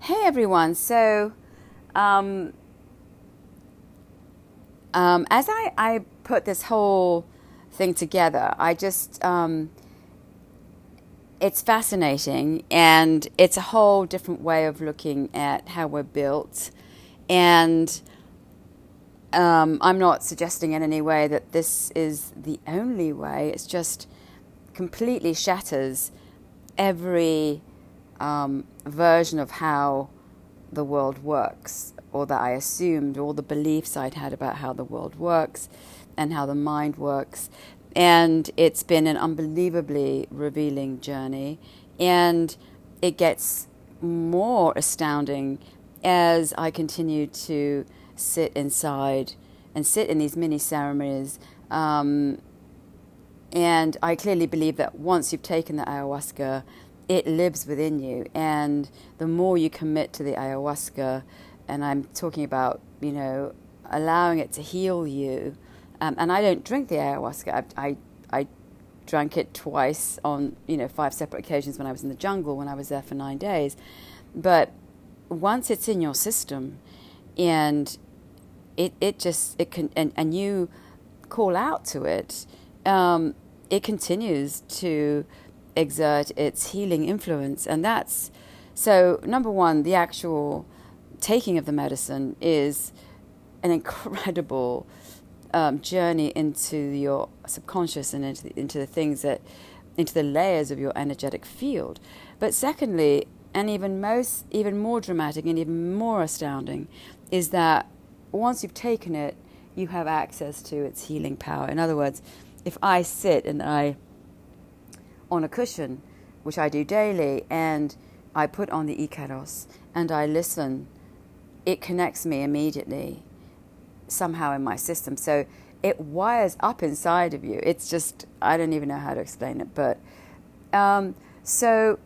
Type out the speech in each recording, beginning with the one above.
Hey everyone. So, um, um, as I, I put this whole thing together, I just, um, it's fascinating and it's a whole different way of looking at how we're built. And um, I'm not suggesting in any way that this is the only way, it's just completely shatters every um, version of how the world works, or that I assumed, all the beliefs I'd had about how the world works and how the mind works. And it's been an unbelievably revealing journey. And it gets more astounding as I continue to sit inside and sit in these mini ceremonies. Um, and I clearly believe that once you've taken the ayahuasca, it lives within you. And the more you commit to the ayahuasca, and I'm talking about, you know, allowing it to heal you. Um, and I don't drink the ayahuasca. I, I, I drank it twice on, you know, five separate occasions when I was in the jungle when I was there for nine days. But once it's in your system, and it, it just it can and, and you call out to it, um, it continues to exert its healing influence. And that's so, number one, the actual taking of the medicine is an incredible um, journey into your subconscious and into the, into the things that, into the layers of your energetic field. But secondly, and even most, even more dramatic and even more astounding, is that once you've taken it, you have access to its healing power. In other words, if I sit and I on a cushion, which I do daily, and I put on the Icaros and I listen, it connects me immediately somehow in my system. So it wires up inside of you. It's just, I don't even know how to explain it. But um, so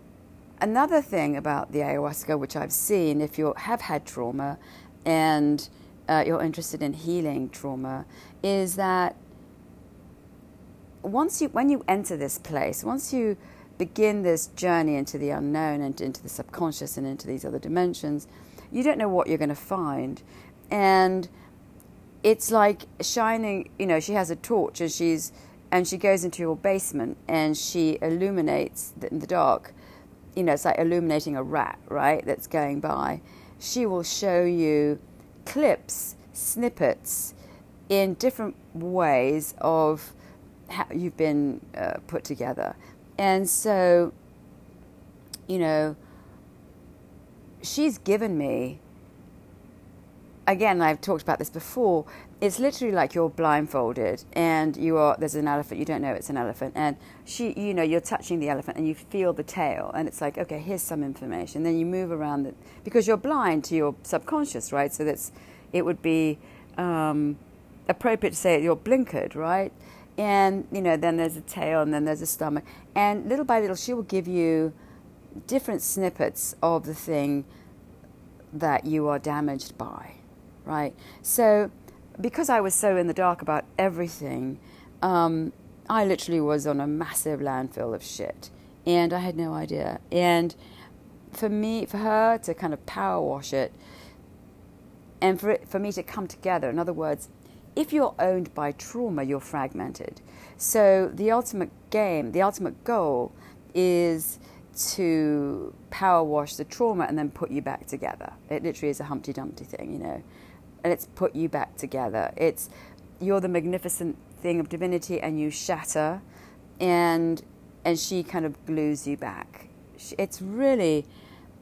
another thing about the ayahuasca, which I've seen, if you have had trauma and uh, you're interested in healing trauma, is that once you when you enter this place, once you begin this journey into the unknown and into the subconscious and into these other dimensions, you don't know what you're going to find, and it's like shining. You know, she has a torch and she's and she goes into your basement and she illuminates in the dark. You know, it's like illuminating a rat, right? That's going by. She will show you clips, snippets in different ways of you've been uh, put together. And so, you know, she's given me, again, I've talked about this before, it's literally like you're blindfolded and you are, there's an elephant, you don't know it's an elephant. And she, you know, you're touching the elephant and you feel the tail and it's like, okay, here's some information. Then you move around it because you're blind to your subconscious, right? So that's, it would be um, appropriate to say you're blinkered, right? And you know then there's a tail and then there's a stomach. And little by little she will give you different snippets of the thing that you are damaged by right? So because i was so in the dark about everything um, i literally was on a massive landfill of shit. And i had no idea. And for me for her to kind of power wash it and for it, for me to come together in other words if you're owned by trauma, you're fragmented. So the ultimate game, the ultimate goal is to power wash the trauma and then put you back together. It literally is a Humpty Dumpty thing, you know. And it's put you back together. It's you're the magnificent thing of divinity and you shatter and and she kind of glues you back. It's really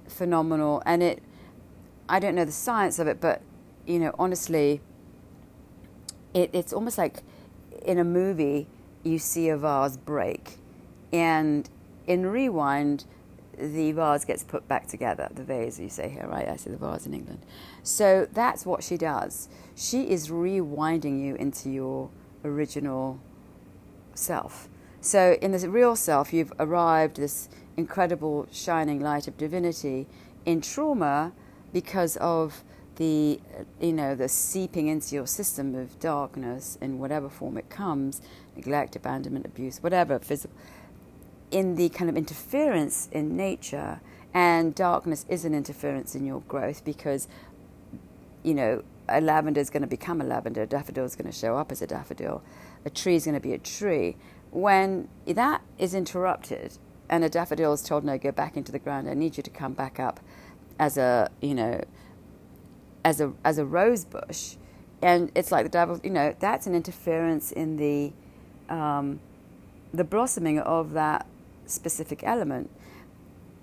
phenomenal and it I don't know the science of it, but you know, honestly, it, it's almost like in a movie you see a vase break, and in Rewind, the vase gets put back together. The vase, you say here, right? I say the vase in England. So that's what she does. She is rewinding you into your original self. So in this real self, you've arrived this incredible shining light of divinity. In trauma, because of the you know the seeping into your system of darkness in whatever form it comes neglect abandonment abuse whatever physical in the kind of interference in nature And darkness is an interference in your growth because, you know, a lavender is going to become a lavender, a daffodil is going to show up as a daffodil, a tree is going to be a tree. When that is interrupted and a daffodil is told, no, go back into the ground, I need you to come back up as a, you know, as a, as a rose bush. And it's like the devil, you know, that's an interference in the, um, the blossoming of that specific element.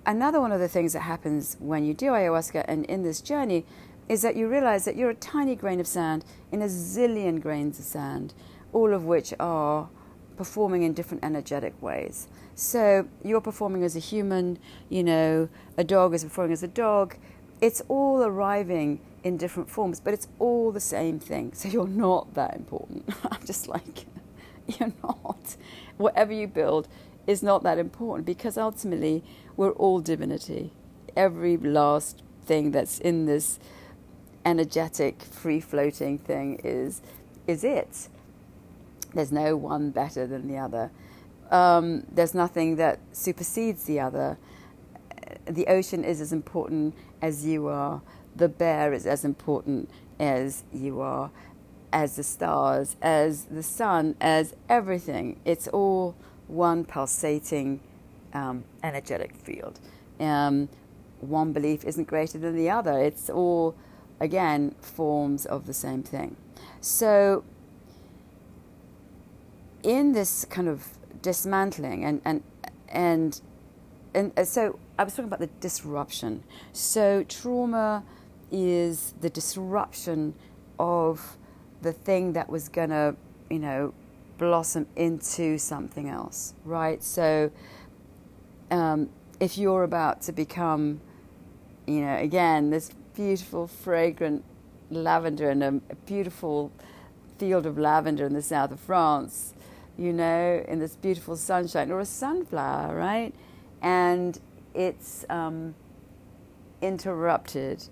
Another one of the things that happens when you do ayahuasca and in this journey is that you realize that you're a tiny grain of sand in a zillion grains of sand, all of which are performing in different energetic ways. So you're performing as a human, you know, a dog is performing as a dog. It's all arriving in different forms, but it's all the same thing. So you're not that important. I'm just like, you're not. Whatever you build is not that important because ultimately we're all divinity. Every last thing that's in this energetic, free floating thing is is it. There's no one better than the other. Um, there's nothing that supersedes the other. The ocean is as important as you are. The bear is as important as you are, as the stars, as the sun, as everything. It's all one pulsating um, energetic field. Um, one belief isn't greater than the other. It's all, again, forms of the same thing. So, in this kind of dismantling and and and and uh, so I was talking about the disruption. So trauma is the disruption of the thing that was gonna, you know, blossom into something else, right? So um, if you're about to become, you know, again, this beautiful, fragrant lavender in a, a beautiful field of lavender in the south of France, you know, in this beautiful sunshine, or a sunflower, right? And it's um, interrupted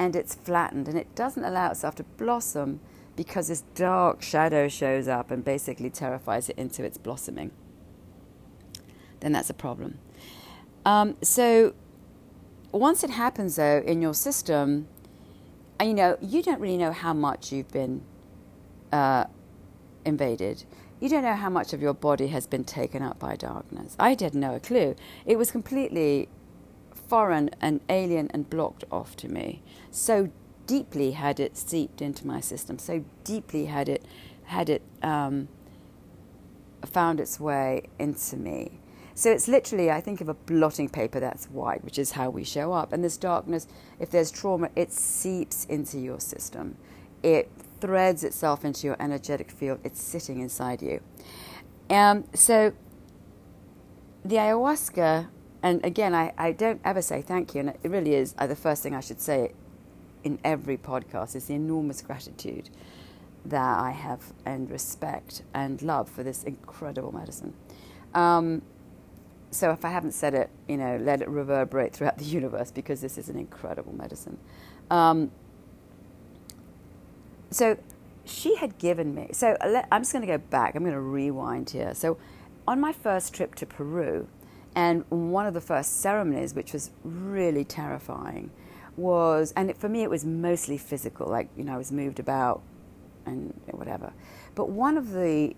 and it's flattened and it doesn't allow itself to blossom because this dark shadow shows up and basically terrifies it into its blossoming. Then that's a problem. Um, so once it happens, though, in your system, you know, you don't really know how much you've been uh, invaded you don't know how much of your body has been taken up by darkness. I had no clue. It was completely foreign and alien and blocked off to me. So deeply had it seeped into my system. So deeply had it had it um, found its way into me. So it's literally, I think of a blotting paper that's white, which is how we show up. And this darkness, if there's trauma, it seeps into your system. It threads itself into your energetic field. It's sitting inside you. Um, so the ayahuasca, and again, I, I don't ever say thank you, and it really is uh, the first thing I should say in every podcast is the enormous gratitude that I have and respect and love for this incredible medicine. Um, so if I haven't said it, you know, let it reverberate throughout the universe because this is an incredible medicine. Um, so she had given me. So I'm just going to go back. I'm going to rewind here. So on my first trip to Peru, and one of the first ceremonies, which was really terrifying, was, and it, for me it was mostly physical, like, you know, I was moved about and whatever. But one of the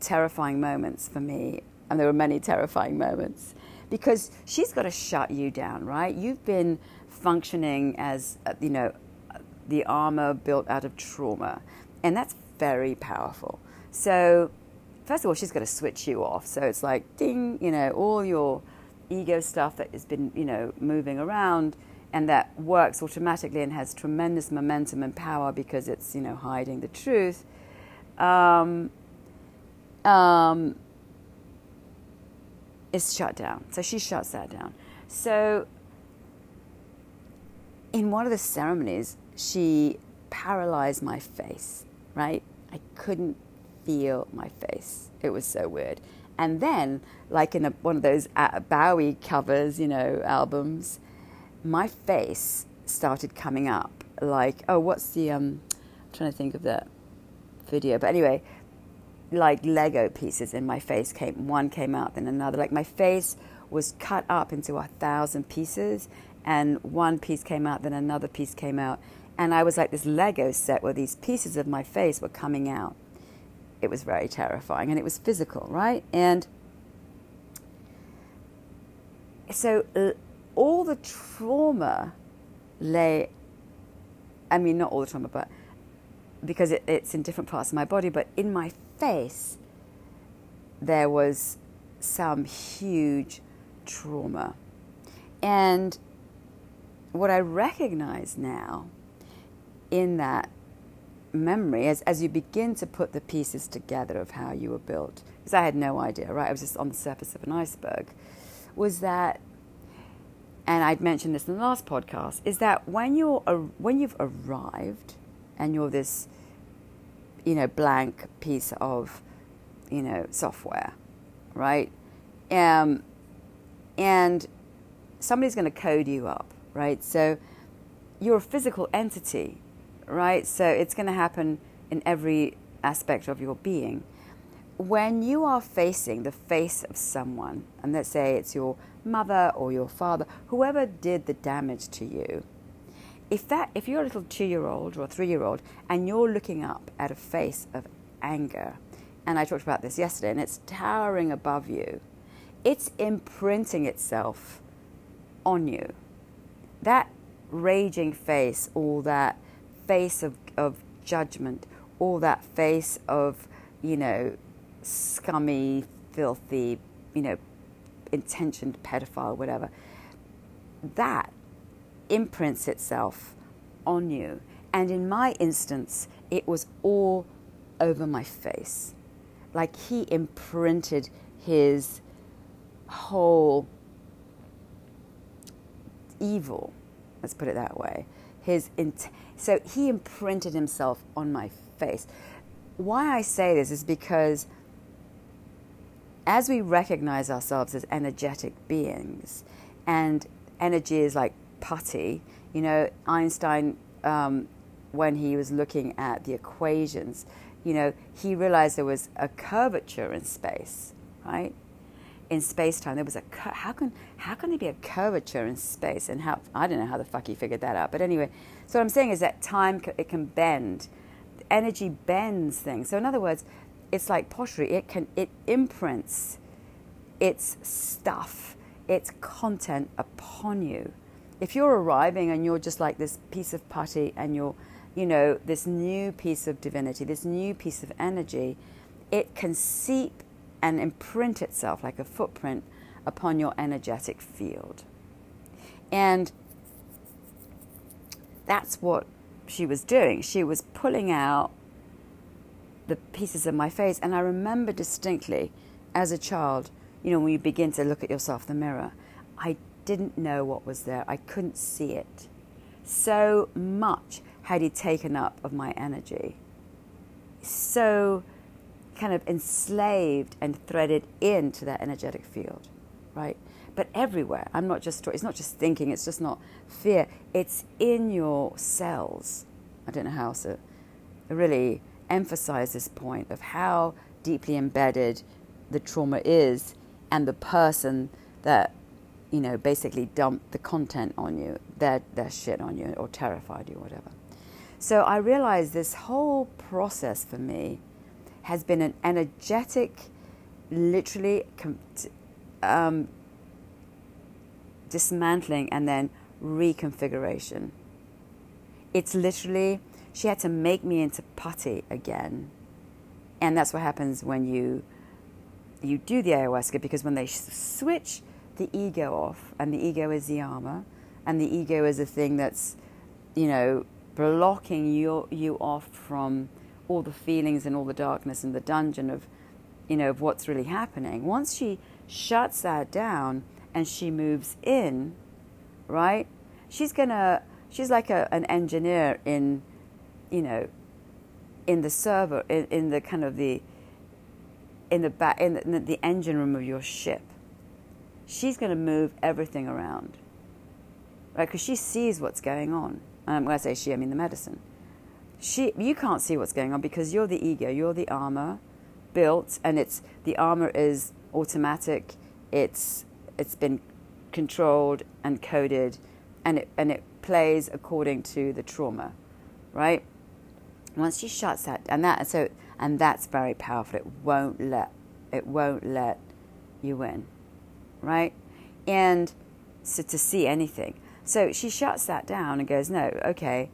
terrifying moments for me, and there were many terrifying moments, because she's got to shut you down, right? You've been functioning as, uh, you know, the armor built out of trauma. And that's very powerful. So, first of all, she's going to switch you off. So it's like, ding, you know, all your ego stuff that has been, you know, moving around and that works automatically and has tremendous momentum and power because it's, you know, hiding the truth. Um, um, is shut down. So she shuts that down. So in one of the ceremonies, she paralyzed my face, right? I couldn't feel my face. It was so weird. And then, like in a, one of those uh, Bowie covers, you know, albums, my face started coming up. Like, oh, what's the, um, I'm trying to think of that video. But anyway, like Lego pieces in my face came, one came out, then another. Like my face was cut up into a thousand pieces, and one piece came out, then another piece came out, and I was like this Lego set where these pieces of my face were coming out. It was very terrifying, and it was physical, right? And so uh, all the trauma lay, I mean, not all the trauma, but because it, it's in different parts of my body, but in my face, there was some huge trauma. And what I recognize now in that memory, as, as you begin to put the pieces together of how you were built, because I had no idea, right? I was just on the surface of an iceberg, was that, and I'd mentioned this in the last podcast, is that when you're when you've arrived and you're this, you know, blank piece of, you know, software, right? Um, and somebody's going to code you up, right? So you're a physical entity, right? So it's going to happen in every aspect of your being. When you are facing the face of someone, and let's say it's your mother or your father, whoever did the damage to you, if that if you're a little two-year-old or a three-year-old and you're looking up at a face of anger, and I talked about this yesterday, and it's towering above you, it's imprinting itself on you. That raging face, all that face of, of judgment, all that face of, you know, scummy, filthy, you know, intentioned pedophile, whatever, that imprints itself on you. And in my instance, it was all over my face. Like he imprinted his whole evil, let's put it that way. His int- so he imprinted himself on my face. Why I say this is because as we recognize ourselves as energetic beings, and energy is like putty, you know, Einstein, um, when he was looking at the equations, you know, he realized there was a curvature in space, right? In space time. There was a how can how can there be a curvature in space? And how I don't know how the fuck he figured that out. But anyway, so what I'm saying is that time it can bend, energy bends things. So in other words, it's like pottery. It can it imprints its stuff, its content upon you. If you're arriving and you're just like this piece of putty and you're, you know, this new piece of divinity, this new piece of energy, it can seep and imprint itself like a footprint upon your energetic field. And that's what she was doing. She was pulling out the pieces of my face. And I remember distinctly as a child, you know, when you begin to look at yourself in the mirror, I didn't know what was there. I couldn't see it. So much had he taken up of my energy. So kind of enslaved and threaded into that energetic field, right? But everywhere. I'm not just, it's not just thinking, it's just not fear. It's in your cells. I don't know how else to really emphasize this point of how deeply embedded the trauma is and the person that, you know, basically dumped the content on you, their, their shit on you, or terrified you, or whatever. So I realized this whole process for me has been an energetic, literally um, dismantling and then reconfiguration. It's literally, she had to make me into putty again. And that's what happens when you you do the ayahuasca because when they switch the ego off, and the ego is the armor, and the ego is a thing that's, you know, blocking you, you off from all the feelings and all the darkness and the dungeon of, you know, of what's really happening. Once she shuts that down and she moves in, right? She's gonna. She's like a, an engineer in, you know, in the server, in, in the kind of the, in the back, in the, in the engine room of your ship. She's to move everything around, right? Because she sees what's going on. Um, when I say she, I mean the medicine she you can't see what's going on because you're the ego, you're the armor built, and it's the armor is automatic. It's it's been controlled and coded, and it and it plays according to the trauma, right? Once she shuts that, and that so and that's very powerful. It won't let it won't let you in, right? And so to see anything. So she shuts that down and goes, no, okay,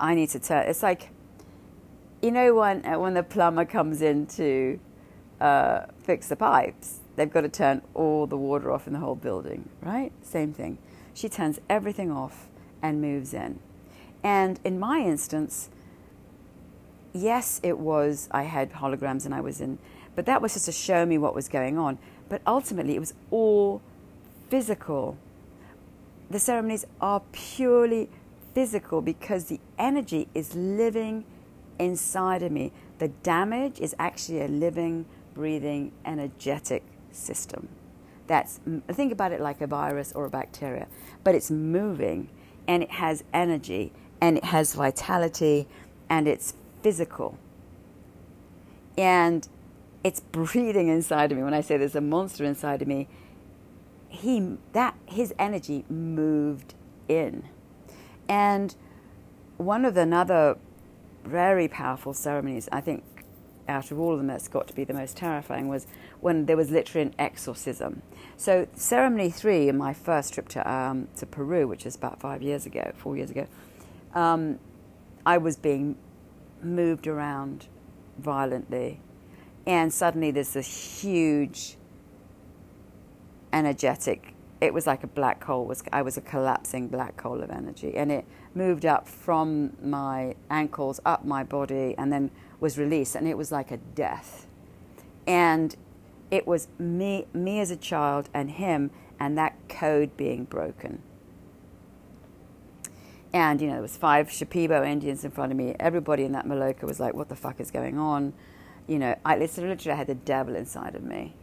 I need to turn. It's like, you know, when uh, when the plumber comes in to uh, fix the pipes, they've got to turn all the water off in the whole building, right? Same thing. She turns everything off and moves in. And in my instance, yes, it was, I had holograms and I was in, but that was just to show me what was going on. But ultimately, it was all physical. The ceremonies are purely physical because the energy is living inside of me. The damage is actually a living, breathing, energetic system. That's think about it like a virus or a bacteria, but it's moving and it has energy and it has vitality and it's physical. And it's breathing inside of me. When I say there's a monster inside of me, he that his energy moved in. And one of the another very powerful ceremonies, I think out of all of them that's got to be the most terrifying was when there was literally an exorcism. So ceremony three in my first trip to um, to Peru, which is about five years ago, four years ago, um, I was being moved around violently, and suddenly there's this huge energetic. It was like a black hole. Was I was a collapsing black hole of energy, and it moved up from my ankles up my body, and then was released, and it was like a death. And it was me, me as a child, and him, and that code being broken. And, you know, there was five Shipibo Indians in front of me. Everybody in that Maloka was like, what the fuck is going on? You know, I literally I had the devil inside of me.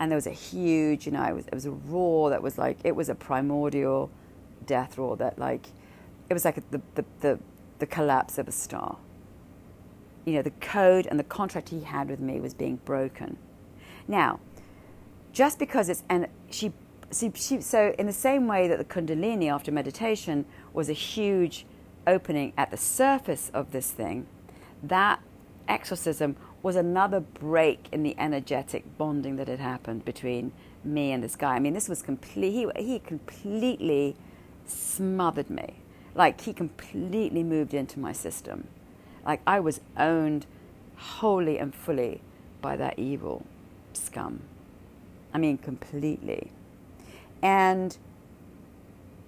And there was a huge, you know, it was, it was a roar that was like, it was a primordial death roar that like, it was like the, the, the, the collapse of a star. You know, the code and the contract he had with me was being broken. Now, just because it's, and she she, so in the same way that the Kundalini after meditation was a huge opening at the surface of this thing, that exorcism was another break in the energetic bonding that had happened between me and this guy. I mean, this was complete. He, he completely smothered me. Like he completely moved into my system. Like I was owned wholly and fully by that evil scum. I mean, completely. And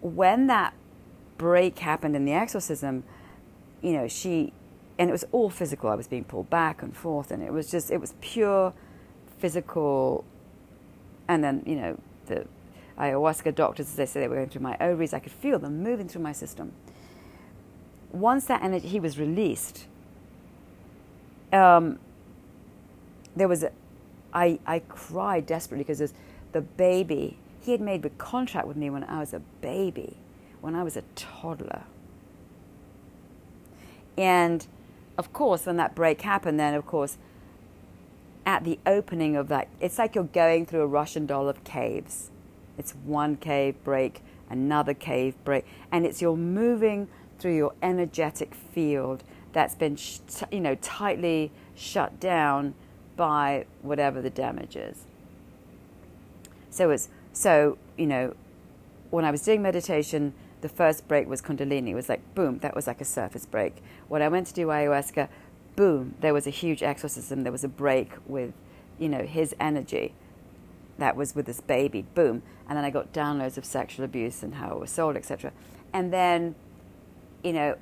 when that break happened in the exorcism, you know, she, and it was all physical. I was being pulled back and forth, and it was just, it was pure physical. And then, you know, the ayahuasca doctors, as they say, they were going through my ovaries. I could feel them moving through my system. Once that energy, he was released, um, there was, a, I, I cried desperately because the baby he had made a contract with me when I was a baby, when I was a toddler. And of course, when that break happened, then of course, at the opening of that, it's like you're going through a Russian doll of caves. It's one cave break, another cave break, and it's you're moving through your energetic field that's been, you know, tightly shut down by whatever the damage is. So it's so, you know, when I was doing meditation, the first break was Kundalini. It was like, boom, that was like a surface break. When I went to do ayahuasca, boom, there was a huge exorcism. There was a break with, you know, his energy. That was with this baby, boom. And then I got downloads of sexual abuse and how it was sold, etc. And then, you know,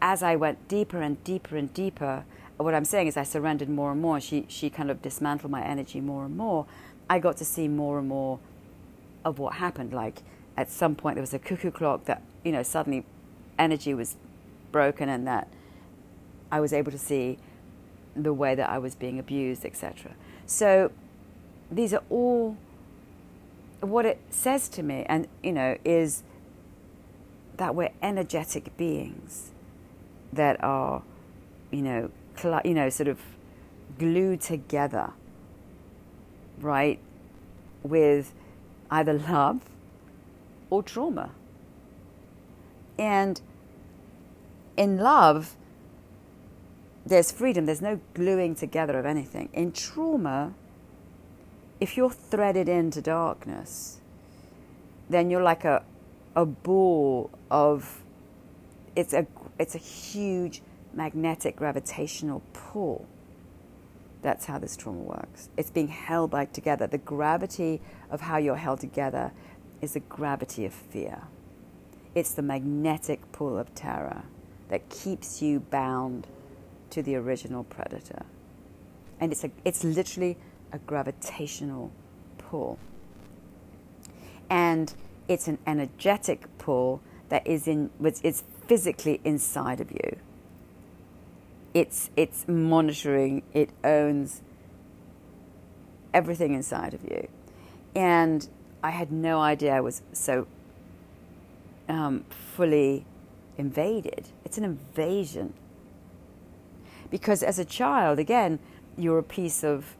as I went deeper and deeper and deeper, what I'm saying is I surrendered more and more. She, she kind of dismantled my energy more and more. I got to see more and more of what happened. Like at some point there was a cuckoo clock that you know suddenly energy was broken and that I was able to see the way that I was being abused, etc. So these are all what it says to me, and you know, is that we're energetic beings that are, you know, cl- you know, sort of glued together, right? with either love or trauma. And in love, there's freedom, there's no gluing together of anything. In trauma, if you're threaded into darkness, then you're like a, a ball of, it's a, it's a huge magnetic gravitational pull. That's how this trauma works. It's being held by together. The gravity of how you're held together is the gravity of fear. It's the magnetic pull of terror that keeps you bound to the original predator. And it's, a, it's literally a gravitational pull. And it's an energetic pull that is in, it's physically inside of you. It's, it's monitoring, it owns everything inside of you. And I had no idea I was so um, fully invaded. It's an invasion. Because as a child, again, you're a piece of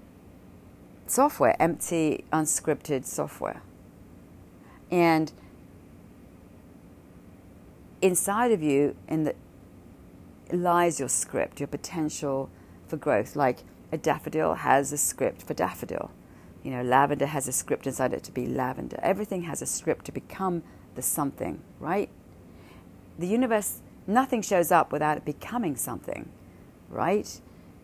software, empty, unscripted software. And inside of you, in the lies your script, your potential for growth. Like a daffodil has a script for daffodil. You know, lavender has a script inside it to be lavender. Everything has a script to become the something, right? The universe, nothing shows up without it becoming something, right?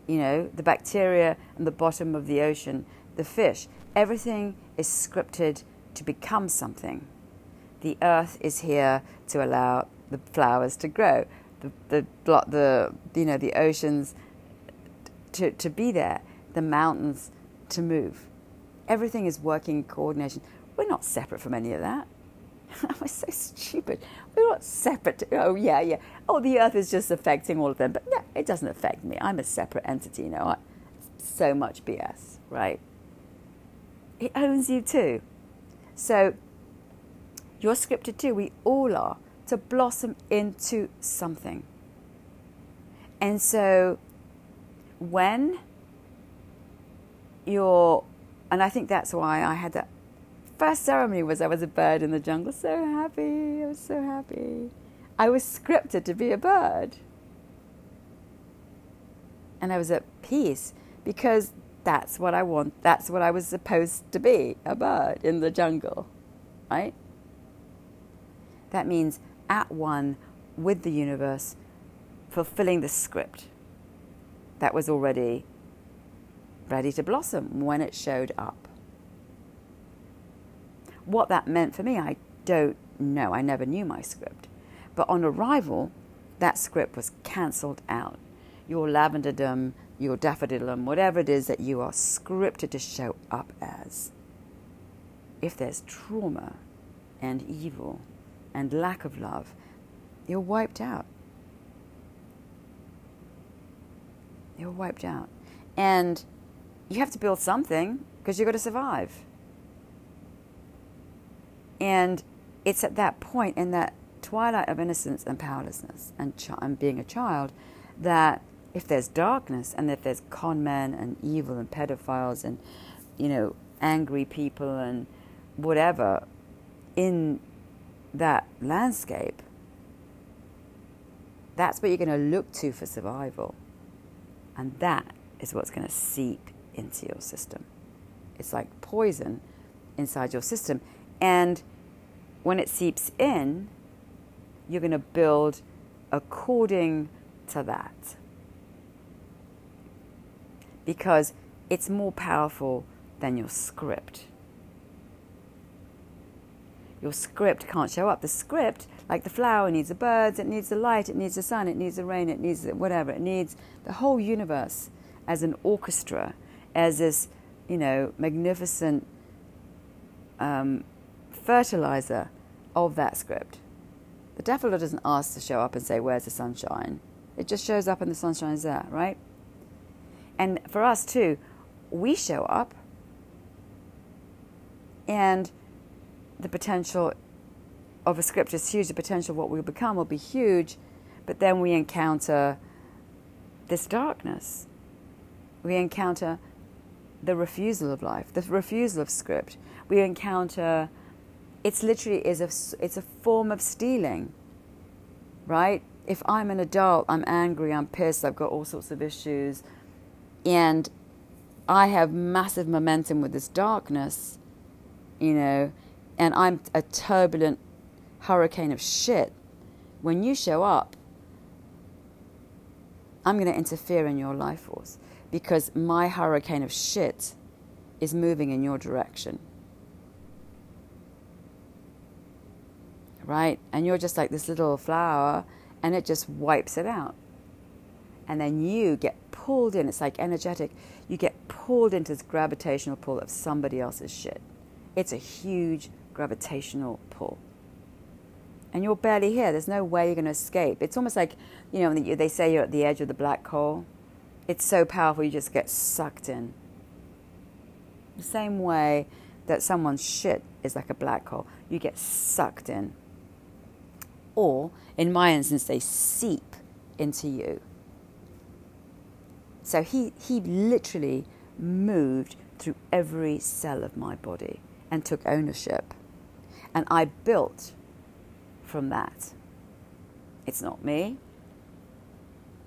You know, the bacteria and the bottom of the ocean, the fish, everything is scripted to become something. The earth is here to allow the flowers to grow the the the you know the oceans to to be there, the mountains to move. Everything is working in coordination. We're not separate from any of that. We're so stupid. We're not separate. oh yeah, yeah. Oh, the Earth is just affecting all of them, but no, it doesn't affect me. I'm a separate entity. You know, I, so much BS, right? It owns you too. So you're scripted too. We all are to blossom into something. And so when you're, and I think that's why I had that first ceremony was I was a bird in the jungle. So happy. I was so happy. I was scripted to be a bird. And I was at peace because that's what I want. That's what I was supposed to be a bird in the jungle, right? That means at one with the universe, fulfilling the script that was already ready to blossom when it showed up. What that meant for me, I don't know. I never knew my script. But on arrival, that script was cancelled out. Your lavenderdom, your daffodilum, whatever it is that you are scripted to show up as. If there's trauma and evil and lack of love, you're wiped out. You're wiped out. And you have to build something because you've got to survive. And it's at that point, in that twilight of innocence and powerlessness and, and being a child, that if there's darkness and if there's con men and evil and pedophiles and, you know, angry people and whatever in that landscape, that's what you're going to look to for survival. And that is what's going to seep into your system. It's like poison inside your system. And when it seeps in, you're going to build according to that. Because it's more powerful than your script your script can't show up. The script, like the flower, needs the birds, it needs the light, it needs the sun, it needs the rain, it needs whatever. It needs the whole universe as an orchestra, as this, you know, magnificent um, fertilizer of that script. The daffodil doesn't ask to show up and say, Where's the sunshine? It just shows up and the sunshine is there, right? And for us too, we show up and the potential of a script is huge, the potential of what we'll become will be huge, but then we encounter this darkness. We encounter the refusal of life, the refusal of script. we encounter it's literally is a it's a form of stealing right if i'm an adult i'm angry i'm pissed i've got all sorts of issues and i have massive momentum with this darkness you know and i'm a turbulent hurricane of shit when you show up i'm going to interfere in your life force because my hurricane of shit is moving in your direction right? And you're just like this little flower and it just wipes it out. And then you get pulled in. It's like energetic. You get pulled into this gravitational pull of somebody else's shit. It's a huge gravitational pull. And you're barely here. There's no way you're going to escape. It's almost like, you know, they say you're at the edge of the black hole. It's so powerful, you just get sucked in. The same way that someone's shit is like a black hole, you get sucked in or in my instance, they seep into you. So he, he literally moved through every cell of my body and took ownership. And I built from that. It's not me,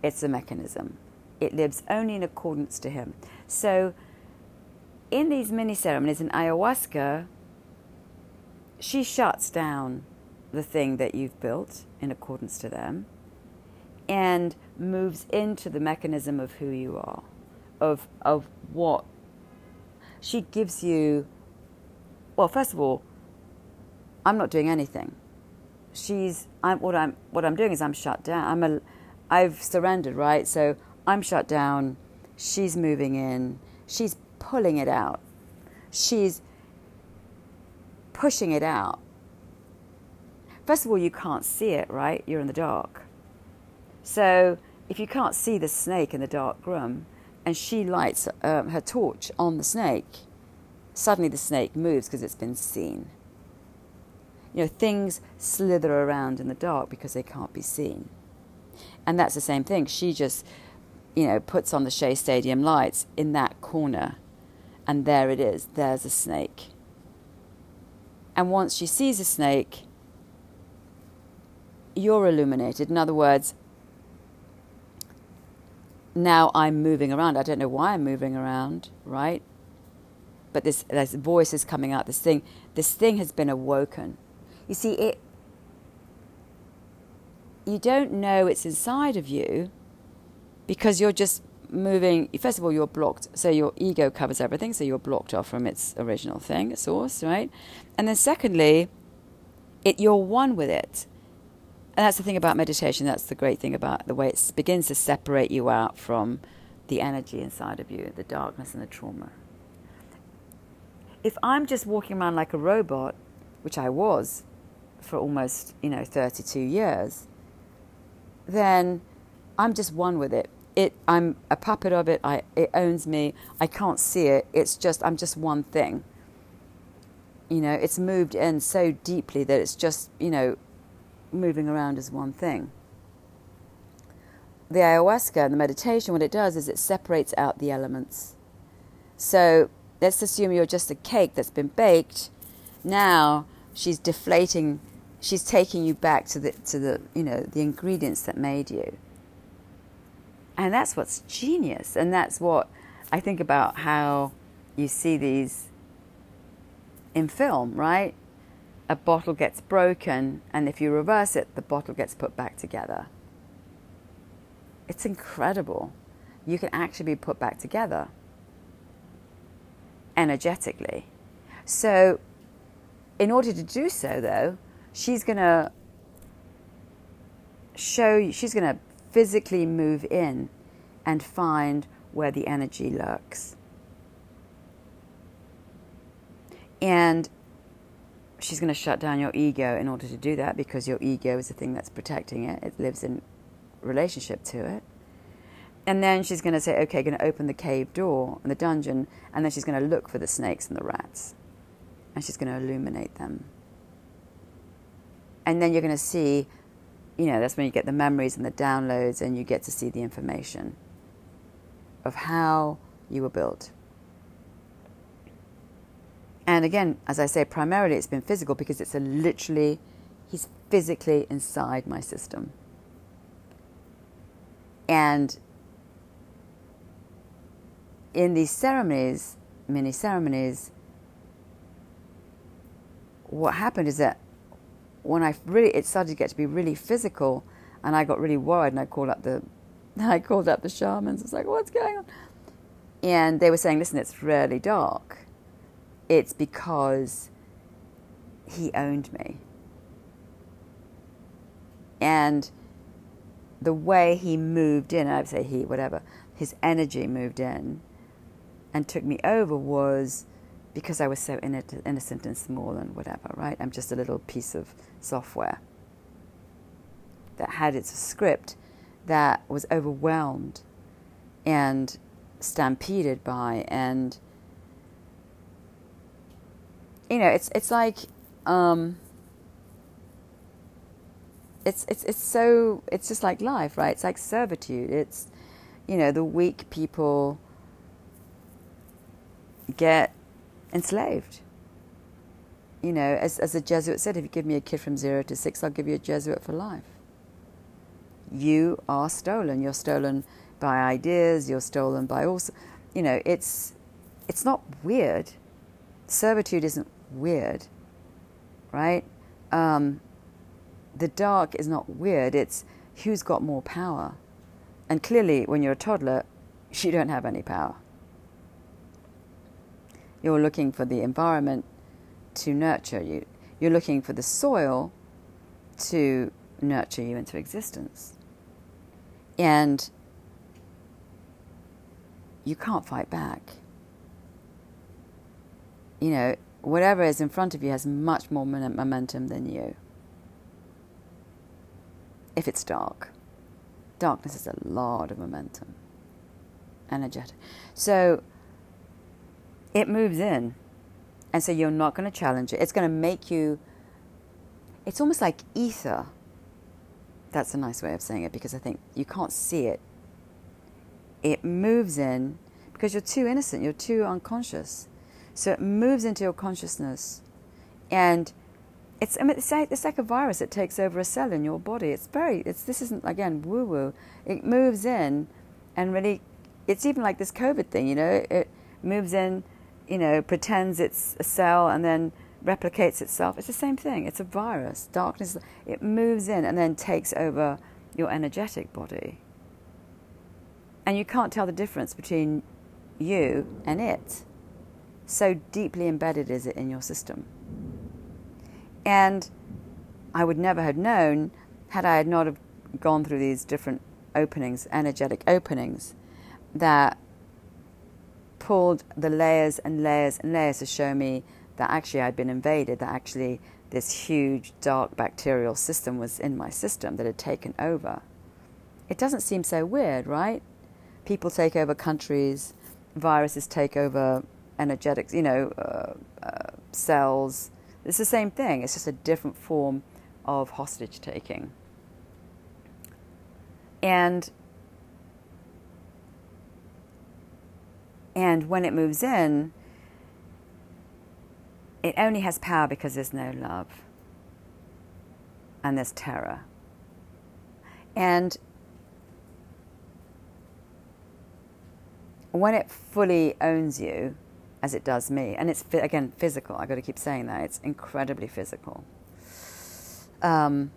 it's a mechanism. It lives only in accordance to him. So, in these mini ceremonies in ayahuasca, she shuts down the thing that you've built in accordance to them and moves into the mechanism of who you are, of, of what she gives you. Well, first of all, I'm not doing anything. She's I'm, what I'm what I'm doing is I'm shut down. I'm a I've surrendered, right? So I'm shut down. She's moving in. She's pulling it out. She's pushing it out First of all, you can't see it, right? You're in the dark. So if you can't see the snake in the dark room and she lights um, her torch on the snake, suddenly the snake moves because it's been seen. You know, things slither around in the dark because they can't be seen. And that's the same thing. She just, you know, puts on the Shea Stadium lights in that corner, and there it is. There's a snake. And once she sees a snake, you're illuminated. In other words, now I'm moving around. I don't know why I'm moving around, right? But this, this voice is coming out. This thing, this thing has been awoken. You see, it. You don't know it's inside of you because you're just moving. First of all, you're blocked. So your ego covers everything. So you're blocked off from its original thing, source, right? And then secondly, it you're one with it and that's the thing about meditation. That's the great thing about the way it begins to separate you out from the energy inside of you, the darkness and the trauma. If I'm just walking around like a robot, which I was for almost, you know, 32 years, then I'm just one with it. It, I'm a puppet of it. I, it owns me. I can't see it. It's just, I'm just one thing. You know, it's moved in so deeply that it's just, you know, moving around as one thing. The ayahuasca and the meditation, what it does is it separates out the elements. So let's assume you're just a cake that's been baked. Now she's deflating, she's taking you back to the, to the, you know, the ingredients that made you. And that's what's genius. And that's what I think about how you see these in film, right? a bottle gets broken, and if you reverse it, the bottle gets put back together. It's incredible. You can actually be put back together energetically. So, in order to do so, though, she's going to show you, she's going to physically move in and find where the energy lurks. And she's going to shut down your ego in order to do that because your ego is the thing that's protecting it. It lives in relationship to it. And then she's going to say, okay, going to open the cave door and the dungeon, and then she's going to look for the snakes and the rats, and she's going to illuminate them. And then you're going to see, you know, that's when you get the memories and the downloads, and you get to see the information of how you were built. And again, as I say, primarily it's been physical because it's a literally, he's physically inside my system. And in these ceremonies, many ceremonies, what happened is that when I really, it started to get to be really physical, and I got really worried, and I called up the, I called up the shamans. It's like, what's going on? And they were saying, listen, it's really dark. It's because he owned me. And the way he moved in, I would say he, whatever, his energy moved in and took me over was because I was so innocent and small and whatever, right? I'm just a little piece of software that had its script that was overwhelmed and stampeded by and you know it's it's like um, it's it's it's so it's just like life right it's like servitude it's you know the weak people get enslaved you know as as the jesuit said if you give me a kid from 0 to 6 I'll give you a jesuit for life you are stolen you're stolen by ideas, you're stolen by also, you know, it's, it's not weird. Servitude isn't weird, right? Um, the dark is not weird. It's who's got more power. And clearly, when you're a toddler, you don't have any power. You're looking for the environment to nurture you. You're looking for the soil to nurture you into existence. And you can't fight back. You know, whatever is in front of you has much more momentum than you. If it's dark, darkness has a lot of momentum, energetic. So it moves in. And so you're not going to challenge it. It's going to make you, it's almost like ether. That's a nice way of saying it because I think you can't see it it moves in because you're too innocent, you're too unconscious. So it moves into your consciousness. And it's, I mean, it's, like, it's like a virus that takes over a cell in your body. It's very, it's, this isn't, again, woo woo. It moves in and really, it's even like this COVID thing, you know, it moves in, you know, pretends it's a cell and then replicates itself. It's the same thing. It's a virus. Darkness, it moves in and then takes over your energetic body and you can't tell the difference between you and it. So deeply embedded is it in your system. And I would never have known had I not have gone through these different openings, energetic openings, that pulled the layers and layers and layers to show me that actually I'd been invaded, that actually this huge dark bacterial system was in my system that had taken over. It doesn't seem so weird, right? people take over countries, viruses take over energetics, you know, uh, uh, cells. It's the same thing. It's just a different form of hostage taking. And and when it moves in, it only has power because there's no love and there's terror. And when it fully owns you, as it does me, and it's again physical. I've got to keep saying that it's incredibly physical. Um,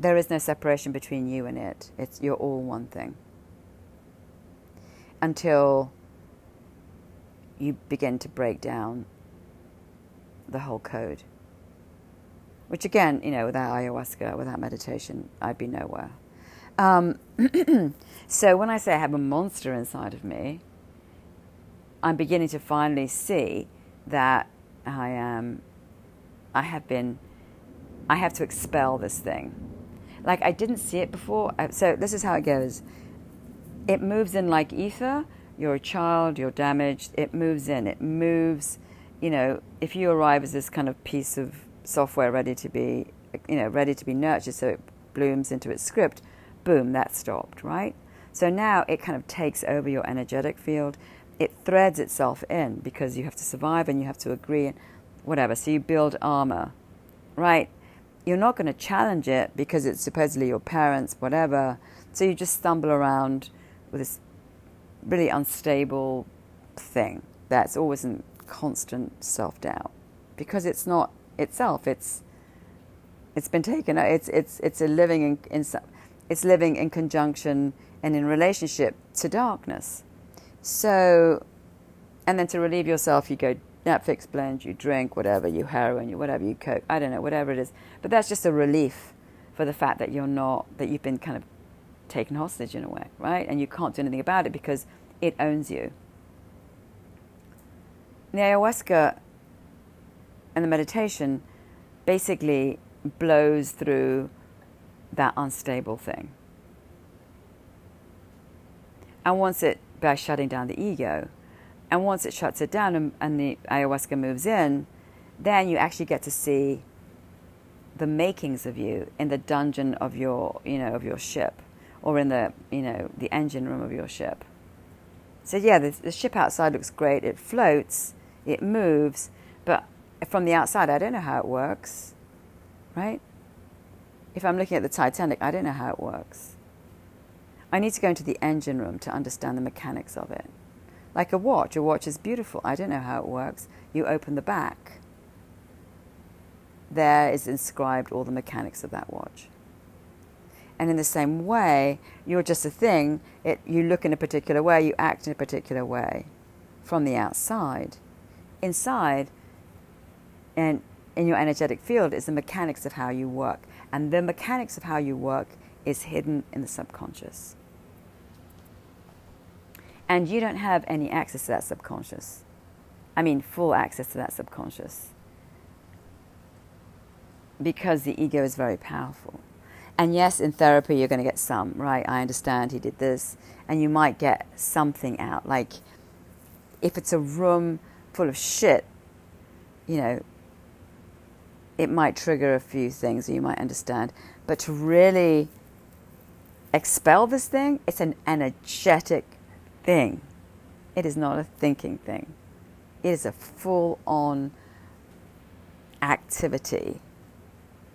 there is no separation between you and it. It's you're all one thing. Until you begin to break down the whole code. Which again, you know, without ayahuasca, without meditation, I'd be nowhere. Um, so when I say I have a monster inside of me, I'm beginning to finally see that I am, I have been, I have to expel this thing. Like I didn't see it before. So this is how it goes. It moves in like ether. You're a child. You're damaged. It moves in. It moves. You know, if you arrive as this kind of piece of software ready to be, you know, ready to be nurtured, so it blooms into its script boom, that stopped, right? So now it kind of takes over your energetic field it threads itself in because you have to survive and you have to agree and whatever. So you build armor, right? You're not going to challenge it because it's supposedly your parents, whatever. So you just stumble around with this really unstable thing that's always in constant self doubt because it's not itself. It's it's been taken. Uh, it's it's it's a living in, in it's living in conjunction and in relationship to darkness. So, and then to relieve yourself, you go Netflix blend, you drink whatever, you heroin, you whatever, you coke, I don't know, whatever it is. But that's just a relief for the fact that you're not, that you've been kind of taken hostage in a way, right? And you can't do anything about it because it owns you. The ayahuasca and the meditation basically blows through that unstable thing. And once it, by shutting down the ego, and once it shuts it down and, and the ayahuasca moves in, then you actually get to see the makings of you in the dungeon of your, you know, of your ship, or in the, you know, the engine room of your ship. So yeah, the, the ship outside looks great. It floats, it moves, but from the outside, I don't know how it works, right? If I'm looking at the Titanic, I don't know how it works. I need to go into the engine room to understand the mechanics of it. Like a watch, a watch is beautiful. I don't know how it works. You open the back. There is inscribed all the mechanics of that watch. And in the same way, you're just a thing. It, you look in a particular way, you act in a particular way from the outside. Inside, and in your energetic field, is the mechanics of how you work. And the mechanics of how you work is hidden in the subconscious. And you don't have any access to that subconscious. I mean, full access to that subconscious. Because the ego is very powerful. And yes, in therapy, you're going to get some, right? I understand he did this. And you might get something out. Like, if it's a room full of shit, you know, it might trigger a few things you might understand. But to really expel this thing, it's an energetic thing. It is not a thinking thing. It is a full on activity.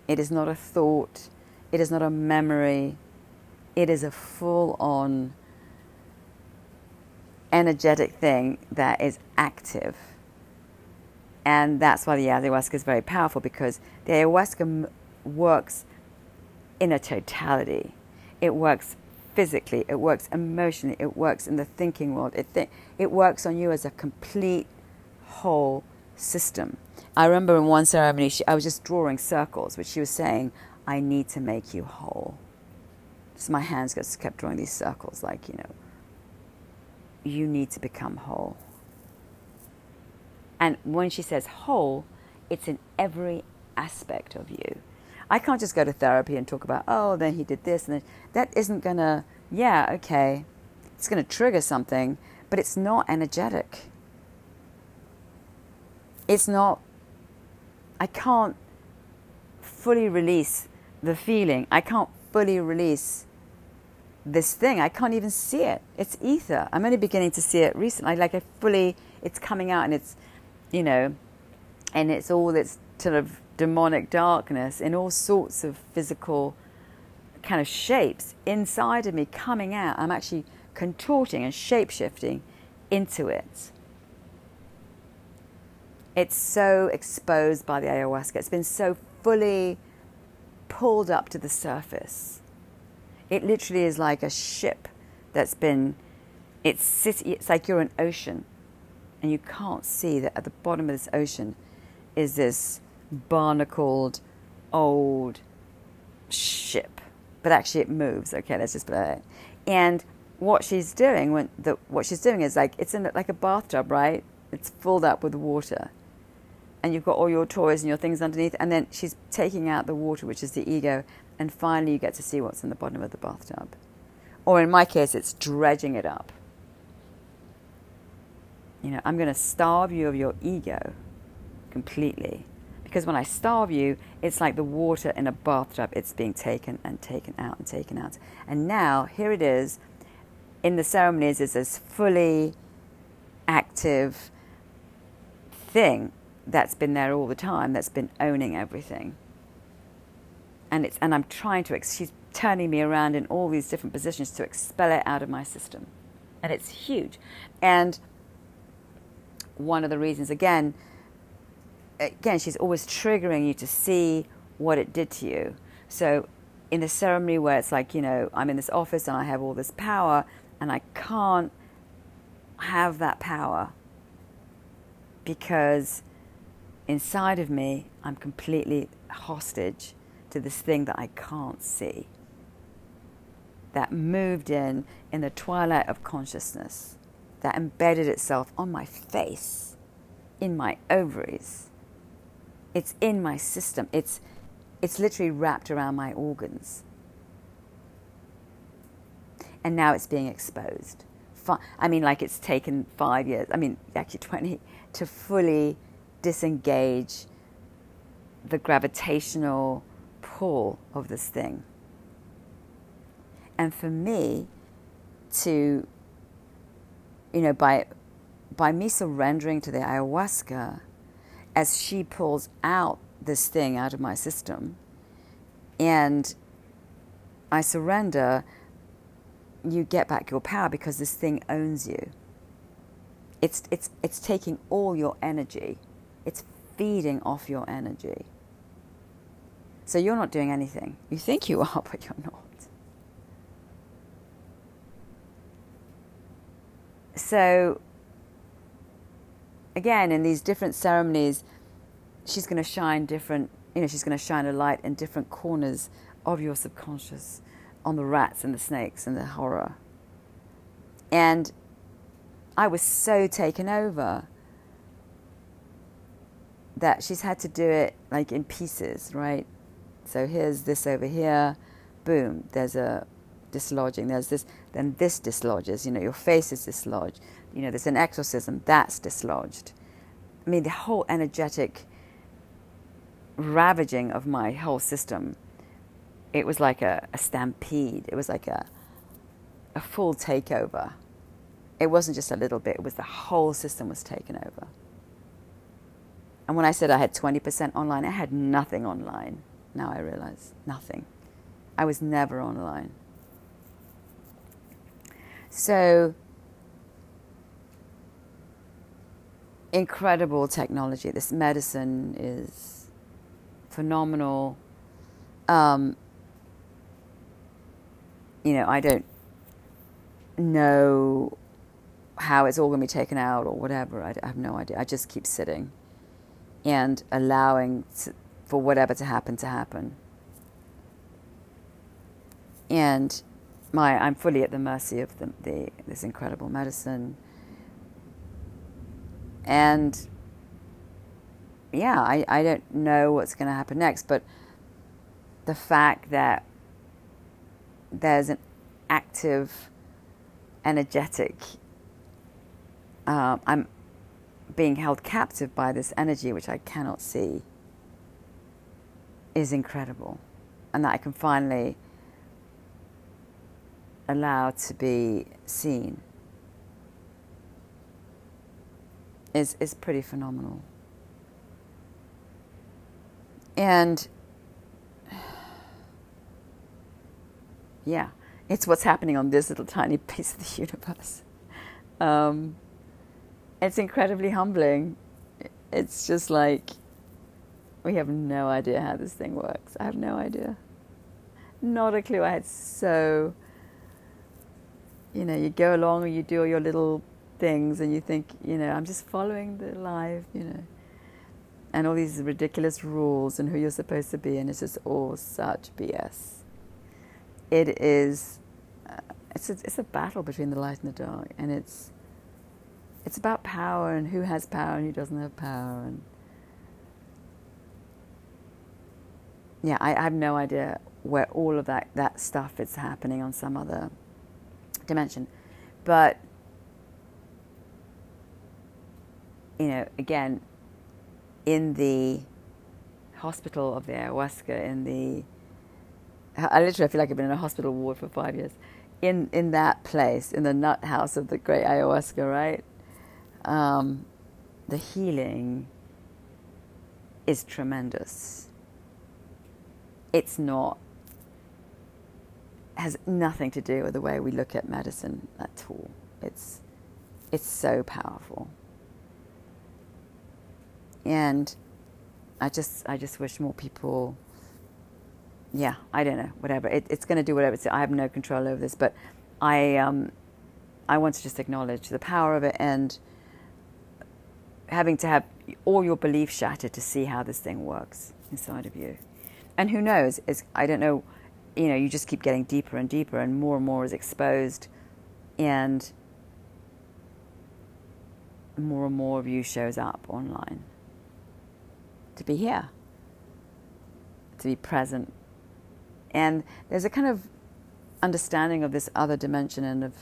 It is not a thought. It is not a memory. It is a full on energetic thing that is active. And that's why the ayahuasca is very powerful because the ayahuasca works in a totality. It works physically, it works emotionally, it works in the thinking world. It, th- it works on you as a complete whole system. I remember in one ceremony, she, I was just drawing circles, which she was saying, I need to make you whole. So my hands just kept drawing these circles, like, you know, you need to become whole. And when she says whole, it's in every aspect of you. I can't just go to therapy and talk about, oh, then he did this, and then that isn't to, yeah, okay, it's to trigger something, but it's not energetic. It's not, I can't fully release the feeling. I can't fully release this thing. I can't even see it. It's ether. I'm only beginning to see it recently. Like I fully, it's coming out and it's, you know, and it's all this sort of demonic darkness in all sorts of physical kind of shapes inside of me coming out. I'm actually contorting and shape shifting into it. It's so exposed by the ayahuasca. It's been so fully pulled up to the surface. It literally is like a ship that's been, it's, it's like you're an ocean and you can't see that at the bottom of this ocean is this barnacled old ship. But actually, it moves. Okay, let's just put it. And what she's doing when the what she's doing is like it's in like a bathtub, right? It's filled up with water, and you've got all your toys and your things underneath. And then she's taking out the water, which is the ego, and finally you get to see what's in the bottom of the bathtub. Or in my case, it's dredging it up. You know, I'm going to starve you of your ego completely because when I starve you, it's like the water in a bathtub. It's being taken and taken out and taken out. And now, here it is in the ceremonies, it's this fully active thing that's been there all the time, that's been owning everything. And it's and I'm trying to she's turning me around in all these different positions to expel it out of my system. And it's huge. And one of the reasons again again she's always triggering you to see what it did to you. So in a ceremony where it's like, you know, I'm in this office and I have all this power and I can't have that power because inside of me, I'm completely hostage to this thing that I can't see. That moved in in the twilight of consciousness, that embedded itself on my face, in my ovaries. It's in my system. It's, it's literally wrapped around my organs. And now it's being exposed. I mean, like it's taken five years, I mean, actually 20, to fully disengage the gravitational pull of this thing. And for me, to, you know, by, by me surrendering to the ayahuasca, as she pulls out this thing out of my system, and I surrender, you get back your power because this thing owns you. It's, it's, it's taking all your energy, feeding off your energy. So you're not doing anything. You think you are, but you're not. So, again, in these different ceremonies, she's going to shine different, you know, she's going to shine a light in different corners of your subconscious on the rats and the snakes and the horror. And I was so taken over that she's had to do it like in pieces, right? So here's this over here, boom, there's a dislodging, there's this, then this dislodges, you know, your face is dislodged, you know, there's an exorcism, that's dislodged. I mean, the whole energetic ravaging of my whole system it was like a, a stampede. It was like a, a full takeover. It wasn't just a little bit, it was the whole system was taken over. And when I said I had 20% online, I had nothing online. Now I realize nothing. I was never online. So, incredible technology. This medicine is phenomenal. Um, you know, I don't know how it's all going to be taken out or whatever. I, I have no idea. I just keep sitting and allowing to, for whatever to happen to happen. And my, I'm fully at the mercy of the, the, this incredible medicine. And yeah, I, I don't know what's going to happen next, but the fact that there's an active, energetic, uh, I'm being held captive by this energy which I cannot see is incredible. And that I can finally allow to be seen is, is pretty phenomenal. And yeah, it's what's happening on this little tiny piece of the universe. Um, it's incredibly humbling. It's just like we have no idea how this thing works. I have no idea. Not a clue. I had so, you know, you go along and you do all your little things and you think, you know, I'm just following the live, you know, and all these ridiculous rules and who you're supposed to be, and it's just all such BS it is uh, it's a, it's a battle between the light and the dark, and it's it's about power and who has power and who doesn't have power, and yeah, I, I have no idea where all of that that stuff is happening on some other dimension, but you know, again, in the hospital of the ayahuasca, in the I literally feel like I've been in a hospital ward for five years. In in that place, in the nut house of the great ayahuasca, right? Um, the healing is tremendous. It's not, has nothing to do with the way we look at medicine at all. It's, it's so powerful. And I just, I just wish more people, yeah, I don't know, whatever. It, it's going to do whatever. I have no control over this, but I, um, I want to just acknowledge the power of it and having to have all your beliefs shattered to see how this thing works inside of you. And who knows? It's, I don't know. You know, you just keep getting deeper and deeper, and more and more is exposed, and more and more of you shows up online. To be here, to be present, and there's a kind of understanding of this other dimension and of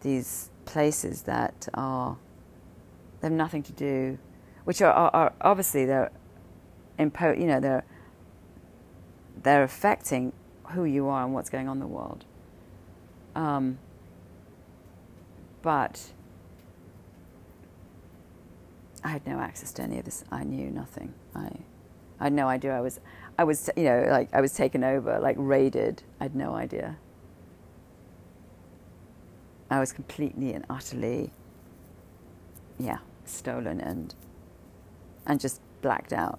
these places that are they have nothing to do, which are, are, are obviously they're impo- you know they're they're affecting who you are and what's going on in the world. Um, but I had no access to any of this. I knew nothing. I, I had no idea. I was, I was, you know, like I was taken over, like raided. I had no idea. I was completely and utterly, yeah, stolen and and just blacked out.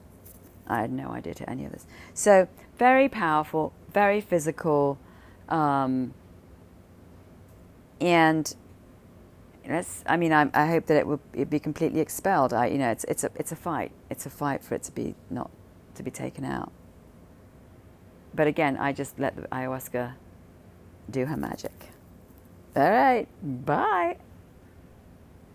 I had no idea to any of this. So very powerful, very physical, um, and that's. I mean, I, I hope that it will be completely expelled. I, you know, it's it's a it's a fight. It's a fight for it to be not to be taken out. But again, I just let the ayahuasca do her magic. All right. Bye.